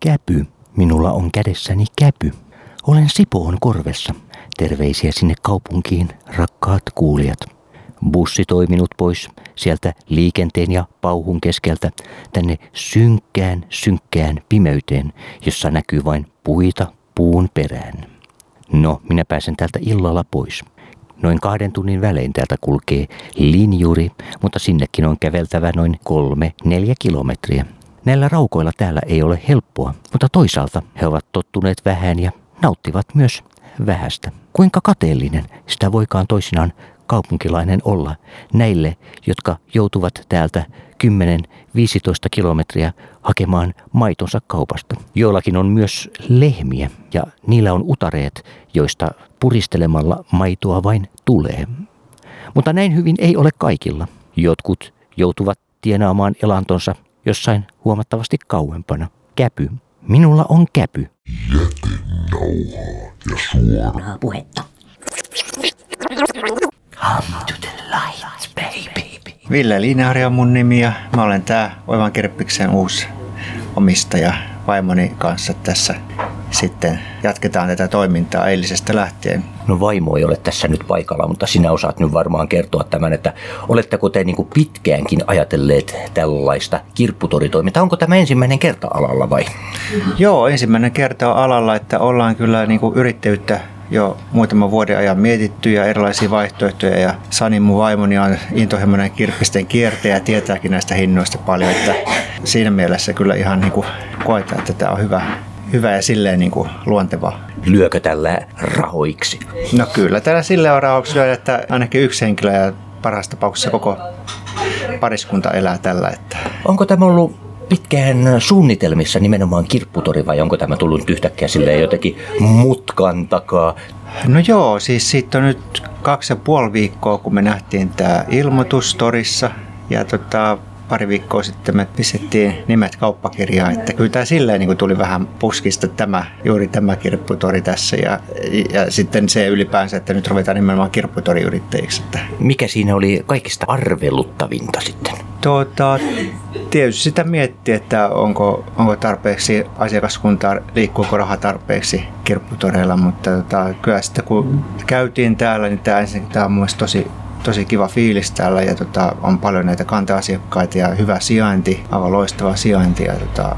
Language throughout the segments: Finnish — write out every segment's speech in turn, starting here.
Käpy. Minulla on kädessäni käpy. Olen Sipoon korvessa. Terveisiä sinne kaupunkiin, rakkaat kuulijat. Bussi toiminut pois sieltä liikenteen ja pauhun keskeltä tänne synkkään, synkkään pimeyteen, jossa näkyy vain puita puun perään. No, minä pääsen täältä illalla pois. Noin kahden tunnin välein täältä kulkee linjuri, mutta sinnekin on käveltävä noin kolme, neljä kilometriä. Näillä raukoilla täällä ei ole helppoa, mutta toisaalta he ovat tottuneet vähän ja nauttivat myös vähästä. Kuinka kateellinen sitä voikaan toisinaan kaupunkilainen olla näille, jotka joutuvat täältä 10-15 kilometriä hakemaan maitonsa kaupasta. Joillakin on myös lehmiä ja niillä on utareet, joista puristelemalla maitoa vain tulee. Mutta näin hyvin ei ole kaikilla. Jotkut joutuvat tienaamaan elantonsa jossain huomattavasti kauempana. Käpy. Minulla on käpy. Jätenauhaa ja suoraa puhetta. Come to the light, baby. Ville Liinaari on mun nimi ja mä olen tää Oivan Kirppiksen uusi omistaja vaimoni kanssa tässä sitten jatketaan tätä toimintaa eilisestä lähtien. No vaimo ei ole tässä nyt paikalla, mutta sinä osaat nyt varmaan kertoa tämän, että oletteko te niin pitkäänkin ajatelleet tällaista kirpputoritoimintaa? Onko tämä ensimmäinen kerta alalla vai? Joo, ensimmäinen kerta on alalla, että ollaan kyllä niin kuin yrittäjyyttä jo muutaman vuoden ajan mietitty ja erilaisia vaihtoehtoja. Ja Sani, mun vaimoni, on intohimoinen kirppisten kiertäjä ja tietääkin näistä hinnoista paljon. Että siinä mielessä kyllä ihan niin kuin koetaan, että tämä on hyvä, hyvä ja silleen niin kuin luonteva. Lyökö tällä rahoiksi? No kyllä, tällä sille on rahoiksi lyödä, että ainakin yksi henkilö ja parhaassa tapauksessa koko pariskunta elää tällä. Että... Onko tämä ollut pitkään suunnitelmissa nimenomaan kirpputori vai onko tämä tullut yhtäkkiä sille jotenkin mutkan takaa? No joo, siis siitä on nyt kaksi ja puoli viikkoa, kun me nähtiin tämä ilmoitus torissa. Ja tota, pari viikkoa sitten me pistettiin nimet kauppakirjaan, että kyllä tämä silleen niin tuli vähän puskista tämä, juuri tämä kirpputori tässä ja, ja sitten se ylipäänsä, että nyt ruvetaan nimenomaan kirpputoriyrittäjiksi. Että. Mikä siinä oli kaikista arveluttavinta sitten? Tuota, tietysti sitä miettiä, että onko, onko tarpeeksi asiakaskuntaa, liikkuuko raha tarpeeksi kirpputoreilla, mutta tota, kyllä sitten kun käytiin täällä, niin tämä, ensinnäkin, tämä on mielestäni tosi tosi kiva fiilis täällä ja tota, on paljon näitä kanta-asiakkaita ja hyvä sijainti, aivan loistava sijainti. Ja tota,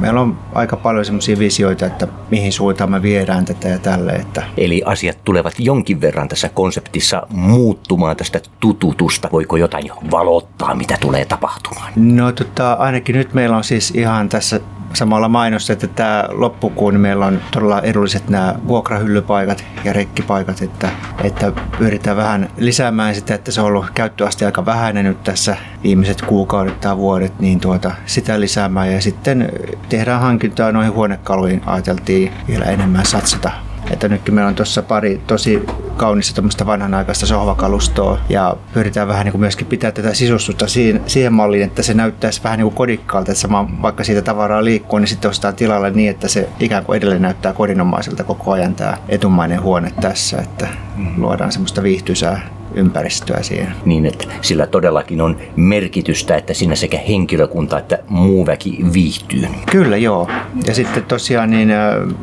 meillä on aika paljon semmoisia visioita, että mihin suuntaan me viedään tätä ja tälle. Että. Eli asiat tulevat jonkin verran tässä konseptissa muuttumaan tästä tututusta. Voiko jotain valottaa, mitä tulee tapahtumaan? No tota, ainakin nyt meillä on siis ihan tässä samalla mainosta, että tämä loppukuun meillä on todella edulliset nämä vuokrahyllypaikat ja rekkipaikat, että, että pyritään vähän lisäämään sitä, että se on ollut käyttöaste aika vähäinen nyt tässä viimeiset kuukaudet tai vuodet, niin tuota, sitä lisäämään. Ja sitten tehdään hankintaa noihin huonekaluihin, ajateltiin vielä enemmän satsata että nytkin meillä on tuossa pari tosi kaunista tuommoista vanhanaikaista sohvakalustoa ja pyritään vähän niin kuin myöskin pitää tätä sisustusta siihen, siihen malliin, että se näyttäisi vähän niin kuin kodikkaalta, että sama, vaikka siitä tavaraa liikkuu, niin sitten ostetaan tilalle niin, että se ikään kuin edelleen näyttää kodinomaiselta koko ajan tämä etumainen huone tässä, että luodaan semmoista viihtyisää ympäristöä siihen. Niin, että sillä todellakin on merkitystä, että siinä sekä henkilökunta että muu väki viihtyy. Kyllä, joo. Ja sitten tosiaan niin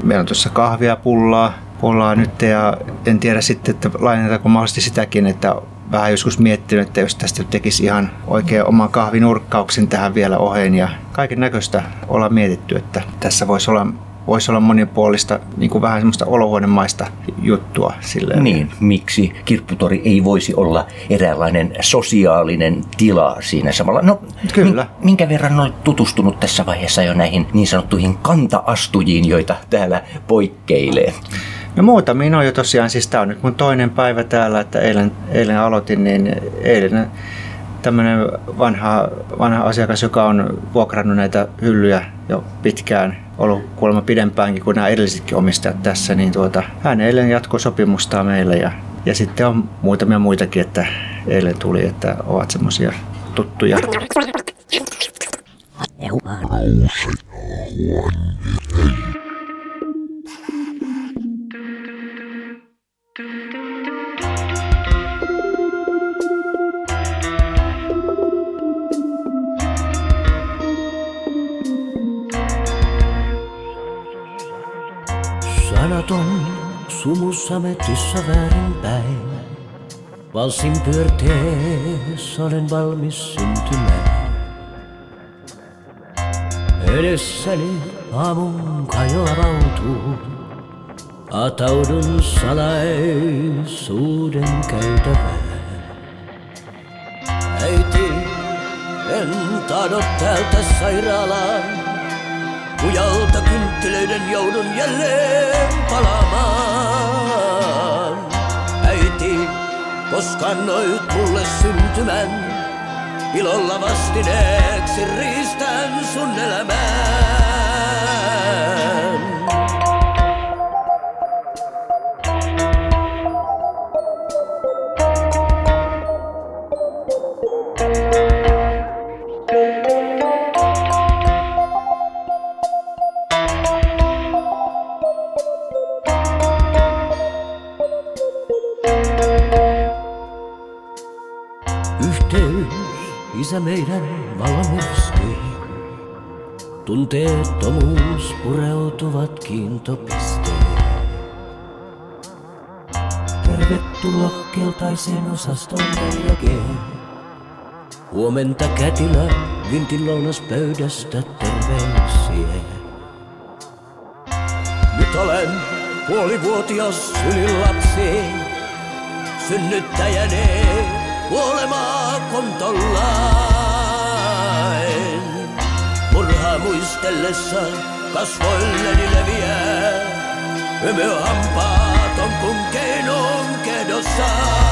meillä on tuossa kahvia, pullaa, pullaa nyt ja en tiedä sitten, että lainataanko mahdollisesti sitäkin, että vähän joskus miettinyt, että jos tästä tekisi ihan oikein oman kahvinurkkauksen tähän vielä oheen ja kaiken näköistä olla mietitty, että tässä voisi olla voisi olla monipuolista, niin kuin vähän semmoista olohuonemaista juttua. Silleen. Niin, miksi kirpputori ei voisi olla eräänlainen sosiaalinen tila siinä samalla? No, Kyllä. minkä verran olet tutustunut tässä vaiheessa jo näihin niin sanottuihin kantaastujiin, joita täällä poikkeilee? No muutamiin on jo tosiaan, siis tämä on nyt mun toinen päivä täällä, että eilen, eilen aloitin, niin eilen tämmöinen vanha, vanha asiakas, joka on vuokrannut näitä hyllyjä jo pitkään, ollut kuulemma pidempäänkin kuin nämä edellisetkin omistajat tässä, niin tuota, hän eilen jatkoi sopimusta meille ja, ja sitten on muutamia muitakin, että eilen tuli, että ovat semmoisia tuttuja. Nouse sumussa metrissä väärinpäin. Valsin pyörteessä olen valmis syntymään. Edessäni aamun kajo avautuu. Ataudun salaisuuden käytävään. Äiti, en tahdo täältä sairaalaan. Kujalta kynttilöiden joudun jälleen palaamaan. Äiti, koska annoit mulle syntymän, ilolla vastineeksi riistän sun elämään. Isä meidän valomyrsky. Tunteettomuus pureutuvat kiintopisteen. Tervetuloa keltaiseen osastoon jälkeen. Huomenta kätilö vintin pöydästä terveisiä. Nyt olen puolivuotias sylilapsi, synnyttäjäni kuolemaa kontollain. Murhaa muistellessa kasvoilleni leviää, hymy hampaaton kun keinon kedossaan.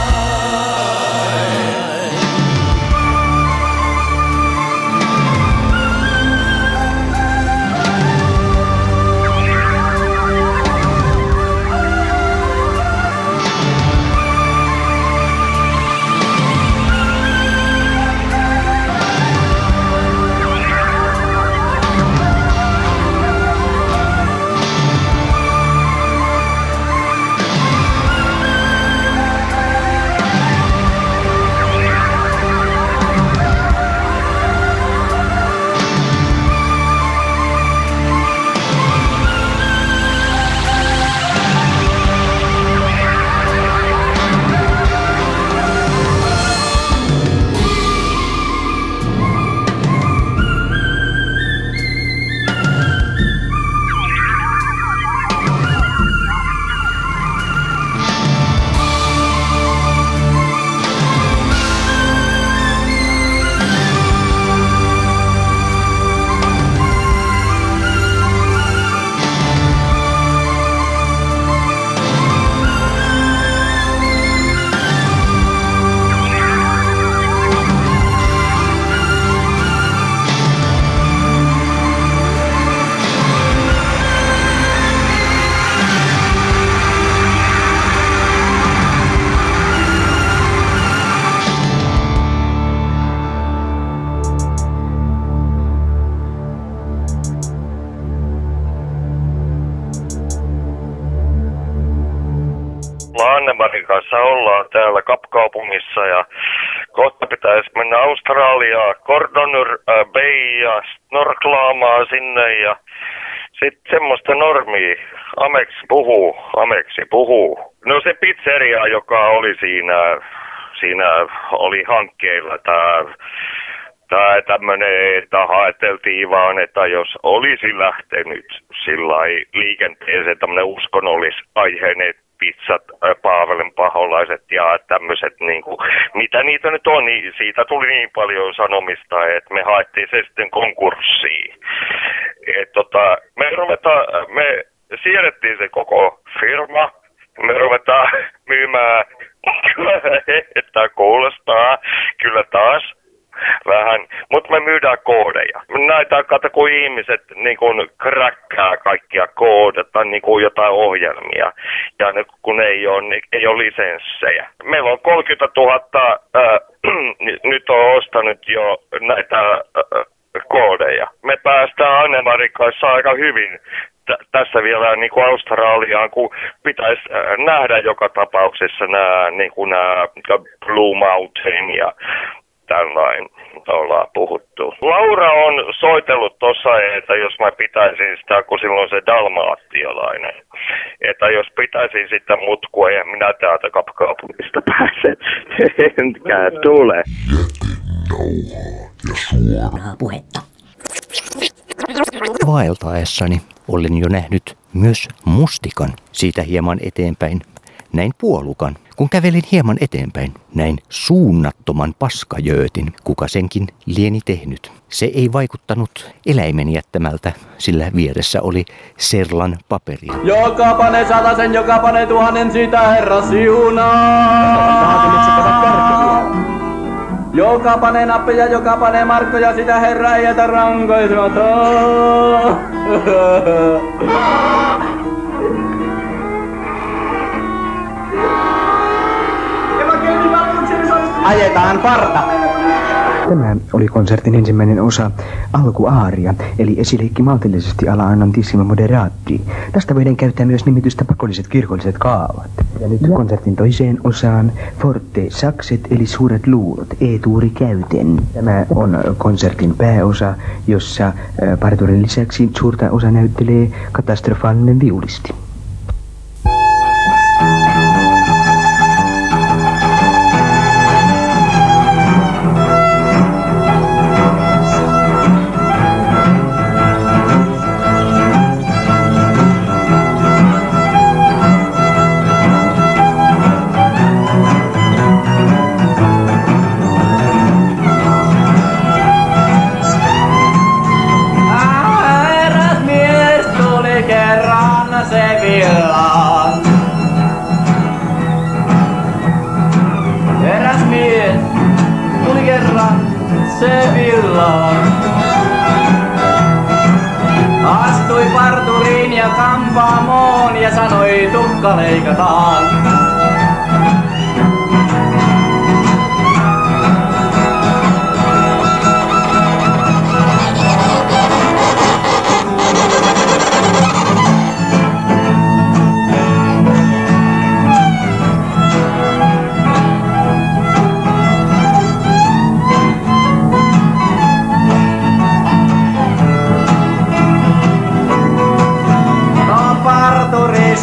Kapkaupungissa ja kohta pitäisi mennä Australiaan, Cordonur äh, Bay ja snorklaamaan sinne ja sitten semmoista normia, Ameksi puhuu, Ameksi puhuu. No se pizzeria, joka oli siinä, siinä oli hankkeilla. Tämä tai tämmöinen, että haeteltiin vaan, että jos olisi lähtenyt sillä liikenteeseen tämmöinen uskonnollisaiheinen pizzat, Paavelen paholaiset ja tämmöiset, niin kuin, mitä niitä nyt on, niin siitä tuli niin paljon sanomista, että me haettiin se sitten konkurssiin. Et, tota, me, ruveta, me siirrettiin se koko firma, me ruvetaan myymään, että kuulostaa kyllä taas vähän, mutta me myydään koodeja. Näitä kato, kun ihmiset niin kun kräkkää kaikkia koodata, niin kuin jotain ohjelmia, ja ne, kun ei ole, niin ei ole lisenssejä. Meillä on 30 000, äh, nyt on ostanut jo näitä äh, koodeja. Me päästään Annemarin kanssa aika hyvin tässä vielä niin kuin Australiaan, kun pitäisi nähdä joka tapauksessa nämä, niin kuin nämä Blue Mountain ja tällainen ollaan puhuttu. Laura on soitellut tuossa, että jos mä pitäisin sitä, kun silloin se dalmaattiolainen, että jos pitäisin sitä mutkua ja minä täältä kapkaupungista pääsen, enkä tule. nauhaa ja suoraa puhetta. Vaeltaessani olen jo nähnyt myös mustikan siitä hieman eteenpäin. Näin puolukan. Kun kävelin hieman eteenpäin, näin suunnattoman paskajöötin, kuka senkin lieni tehnyt. Se ei vaikuttanut eläimen jättämältä, sillä vieressä oli serlan paperia. Joka pane sen, joka pane tuhannen, sitä Herra siunaa. Joka pane nappeja, joka pane markkoja, sitä Herra ei jätä rankoisematta. Ajetaan parta. Tämä oli konsertin ensimmäinen osa alkuaaria, eli esileikki maltillisesti ala annantissimo moderati. Tästä voidaan käyttää myös nimitystä pakolliset kirkolliset kaavat. Ja nyt konsertin toiseen osaan forte sakset, eli suuret luurot, e-tuuri käyten. Tämä on konsertin pääosa, jossa äh, parturin lisäksi suurta osa näyttelee katastrofaalinen viulisti. Eräs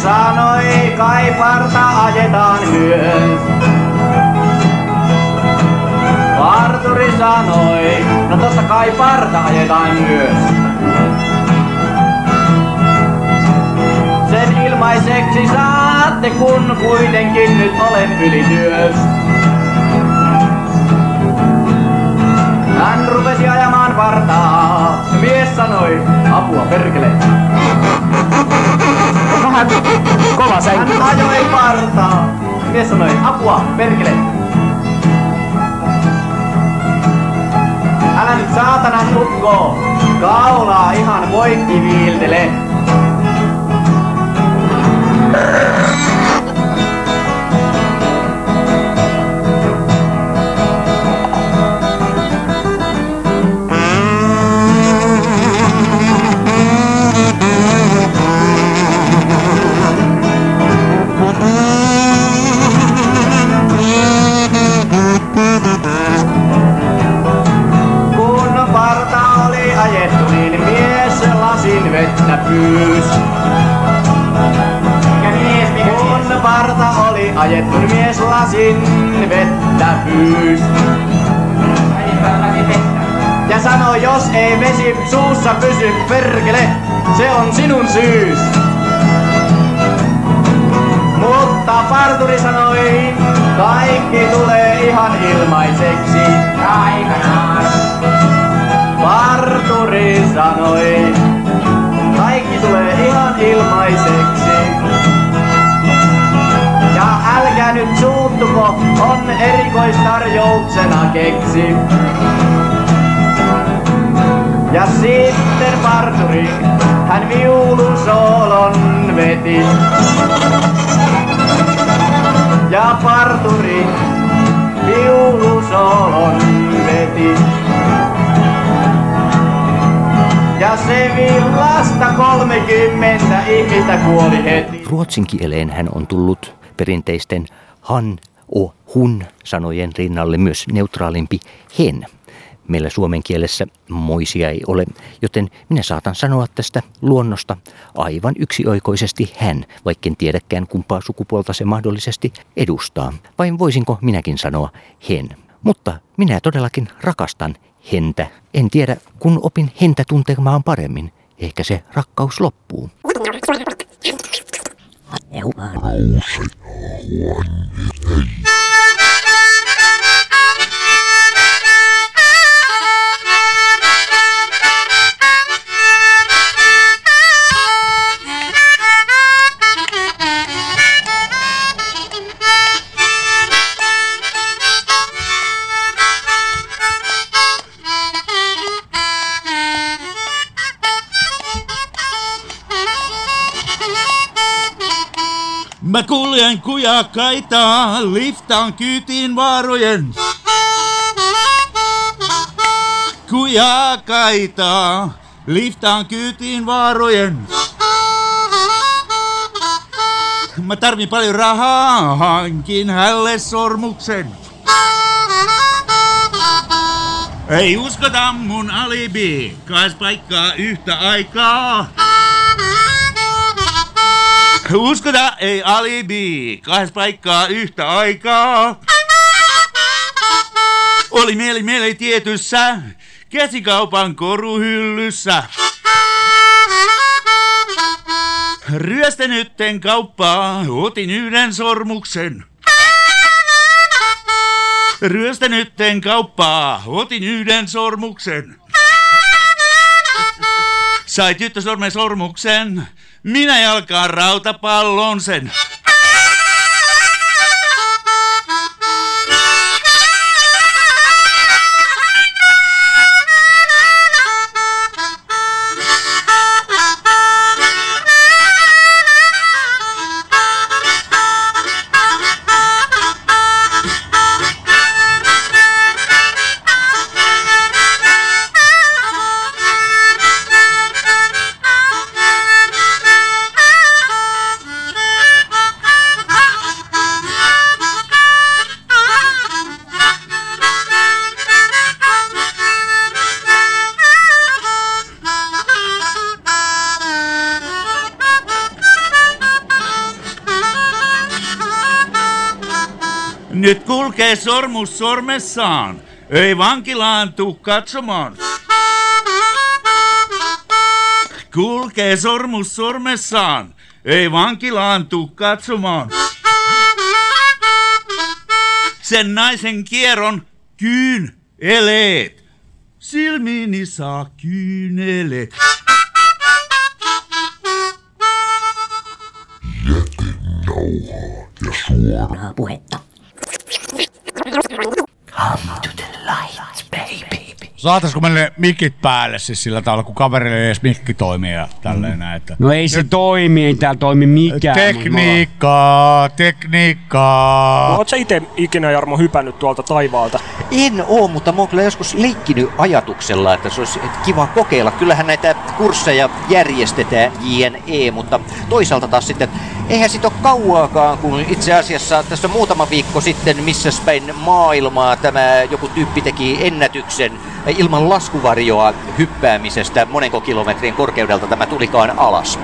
sanoi, kai parta ajetaan myös. Parturi sanoi, no totta kai parta ajetaan myös. Sen ilmaiseksi saatte, kun kuitenkin nyt olen ylityös. Hän rupesi ajamaan partaa. Mies sanoi, apua perkele. Vähän kova se. Hän ajoi partaa. Mies sanoi, apua, perkele. Älä nyt saatana tukko. Kaulaa ihan poikki viiltele. Suussa pysy, perkele, se on sinun syys. Mutta parturi sanoi, kaikki tulee ihan ilmaiseksi. Aikanaan. Parturi sanoi, kaikki tulee ihan ilmaiseksi. Ja älkää nyt suuttuko, on erikoistarjouksena keksi. Ja sitten parturi, hän viulun soolon veti. Ja parturi viulusolon veti. Ja se villasta 30 ihmistä kuoli heti. Ruotsin kieleen hän on tullut perinteisten han, O hun sanojen rinnalle myös neutraalimpi hen. Meillä suomen kielessä moisia ei ole, joten minä saatan sanoa tästä luonnosta aivan yksioikoisesti hän, vaikken tiedäkään kumpaa sukupuolta se mahdollisesti edustaa. Vai voisinko minäkin sanoa hen? Mutta minä todellakin rakastan hentä. En tiedä, kun opin hentä tuntemaan paremmin, ehkä se rakkaus loppuu. Mä kuljen kujakaita, liftaan kyytiin vaarojen. Kujakaita, liftaan kyytiin vaarojen. Mä tarvin paljon rahaa, hankin hälle sormuksen. Ei uskota mun alibi, kaas paikkaa yhtä aikaa. Uskota ei alibi, kahdessa paikkaa yhtä aikaa. Oli mieli mieli tietyssä, käsikaupan koruhyllyssä. Ryöstänytten kauppaa, otin yhden sormuksen. Ryöstänytten kauppaa, otin yhden sormuksen. Sai tyttö sormen sormuksen, minä jalkaan rautapallon sen. Kulkee sormus sormessaan. Ei vankilaan tuu katsomaan. Kulkee sormus sormessaan. Ei vankilaan tuu katsomaan. Sen naisen kierron kyyn eleet. Silmiini saa kyynelet. Jätenauhaa ja suoraa. puhetta. Come to the light. Saataisiko meille mikit päälle siis sillä tavalla, kun kaverille ei edes mikki toimii ja tälleen näin. Että... No ei se toimi, ei täällä toimi mikään. Tekniikkaa, tekniikkaa. Oletko sä itse ikinä Jarmo hypännyt tuolta taivaalta? En oo, mutta mä oon kyllä joskus leikkinyt ajatuksella, että se olisi kiva kokeilla. Kyllähän näitä kursseja järjestetään JNE, mutta toisaalta taas sitten eihän sit ole kauaakaan, kun itse asiassa tässä muutama viikko sitten missä päin maailmaa tämä joku tyyppi teki ennätyksen ilman laskuvarjoa hyppäämisestä monenko kilometrin korkeudelta tämä tulikaan alas.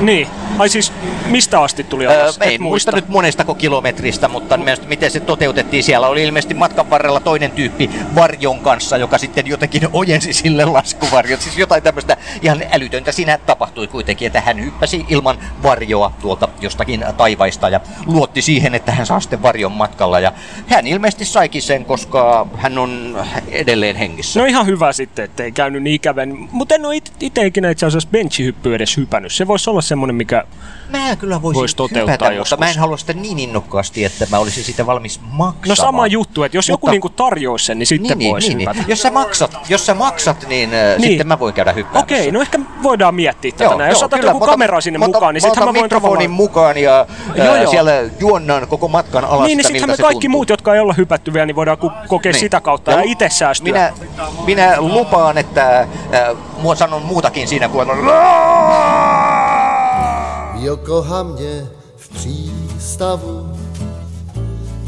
Niin. Ai siis mistä asti tuli alas? Öö, en muista nyt monestako kilometristä, mutta mielestä miten se toteutettiin. Siellä oli ilmeisesti matkan varrella toinen tyyppi varjon kanssa, joka sitten jotenkin ojensi sille laskuvarjot. Siis jotain tämmöistä ihan älytöntä siinä tapahtui kuitenkin, että hän hyppäsi ilman varjoa tuolta jostakin taivaista ja luotti siihen, että hän saa sitten varjon matkalla. Ja hän ilmeisesti saikin sen, koska hän on edelleen hengissä. No ihan hyvä sitten, ettei käynyt niin ikävän. Mutta en ole itse ikinä itse asiassa benchihyppy edes hypännyt. Se voisi olla semmoinen, mikä Mä kyllä voisin Vois toteuttaa hypätä, joskus. mutta mä en halua sitä niin innokkaasti, että mä olisin sitä valmis maksamaan. No sama juttu, että jos joku Mutta- niinku tarjoaisi sen, niin sitten niin, voisi niin, niin, hypätä. niin. Jos sä maksat, jos sä maksat niin, niin. Niin. sitten mä voin käydä hyppäämässä. Okei, no ehkä voidaan miettiä tätä näin. Jos otat kyllä. joku Mä otan- kamera sinne mä otan- mukaan, niin mä otan mä voin mikrofonin tavallaan... mukaan ja Joo, joo, joo. siellä juonnan koko matkan alas, Niin, niin sittenhän me kaikki tuntuu. muut, jotka ei olla hypätty vielä, niin voidaan kokea Niin. sitä kautta ja, Ja itse säästyä. Minä, minä lupaan, että äh, mua sanon muutakin siinä, kun Yokohamě v přístavu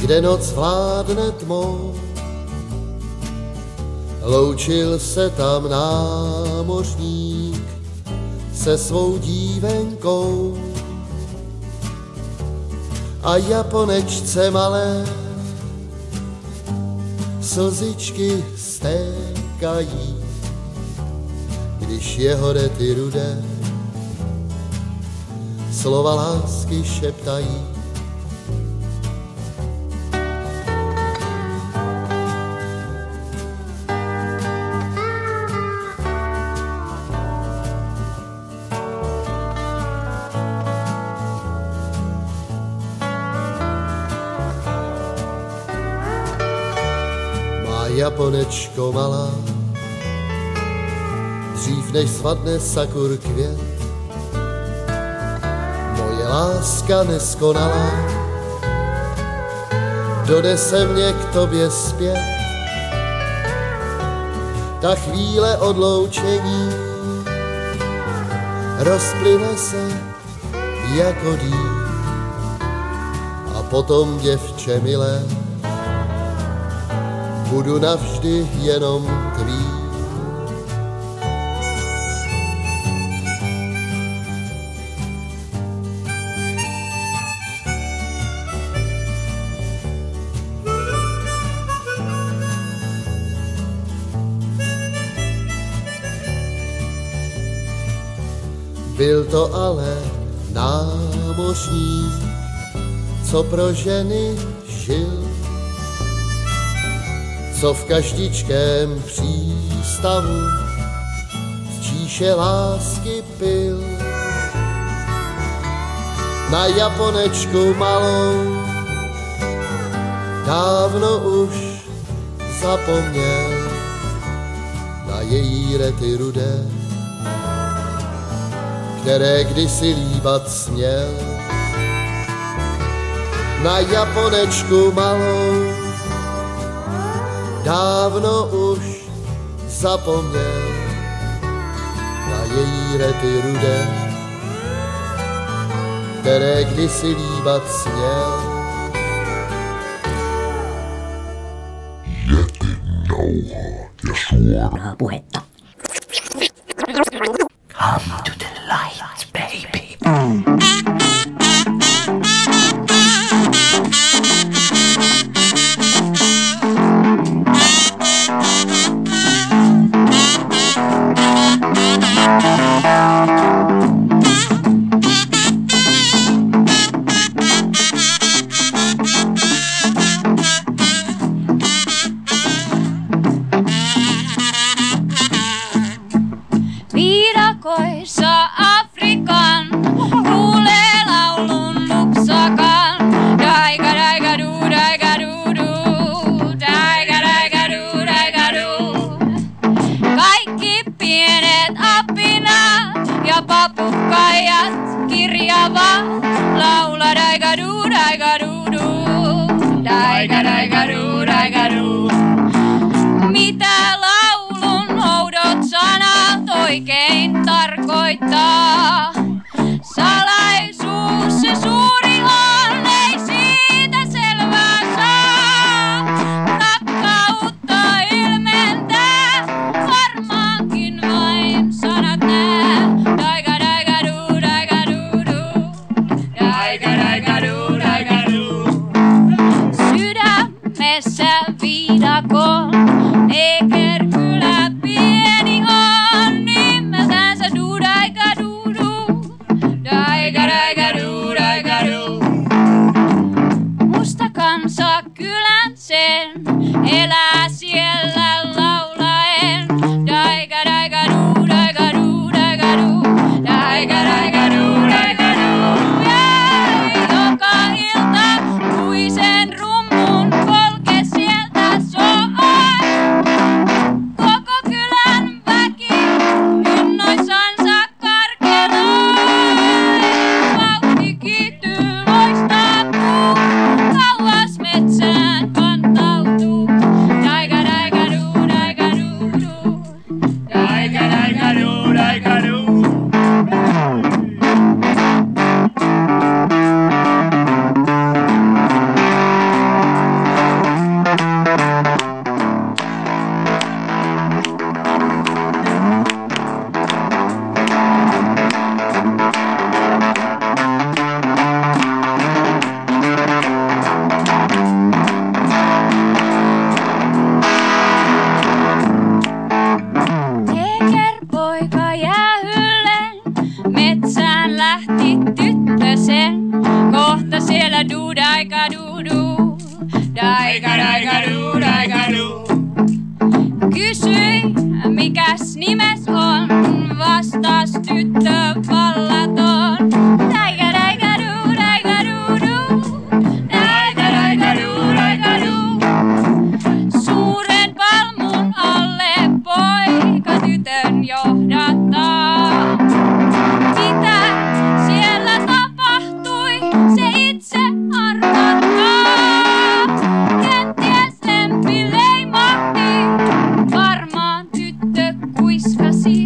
kde noc vládne tmou. Loučil se tam námořník se svou dívenkou a japonečce malé slzičky stékají, když jeho rety rudé slova lásky šeptají. Má Japonečko malá, dřív než svadne sakur květ, láska neskonalá, donese mě k tobě zpět. Ta chvíle odloučení rozplyne se jako dým a potom děvče milé budu navždy jenom Byl to ale námořník, co pro ženy žil, co v každičkém přístavu z číše lásky pil. Na Japonečku malou dávno už zapomněl na její rety rudé, které kdysi líbat směl. Na Japonečku malou dávno už zapomněl na její rety rudé, které kdysi líbat směl. Nauhaa ja suoraa puhetta. Come to the baby. Papukkajat kirjavat. Laula daiga du daiga du du. Daiga daiga du daiga du. Mitä laulun oudot sanat oikein tarkoittaa? Salaisuus tyttö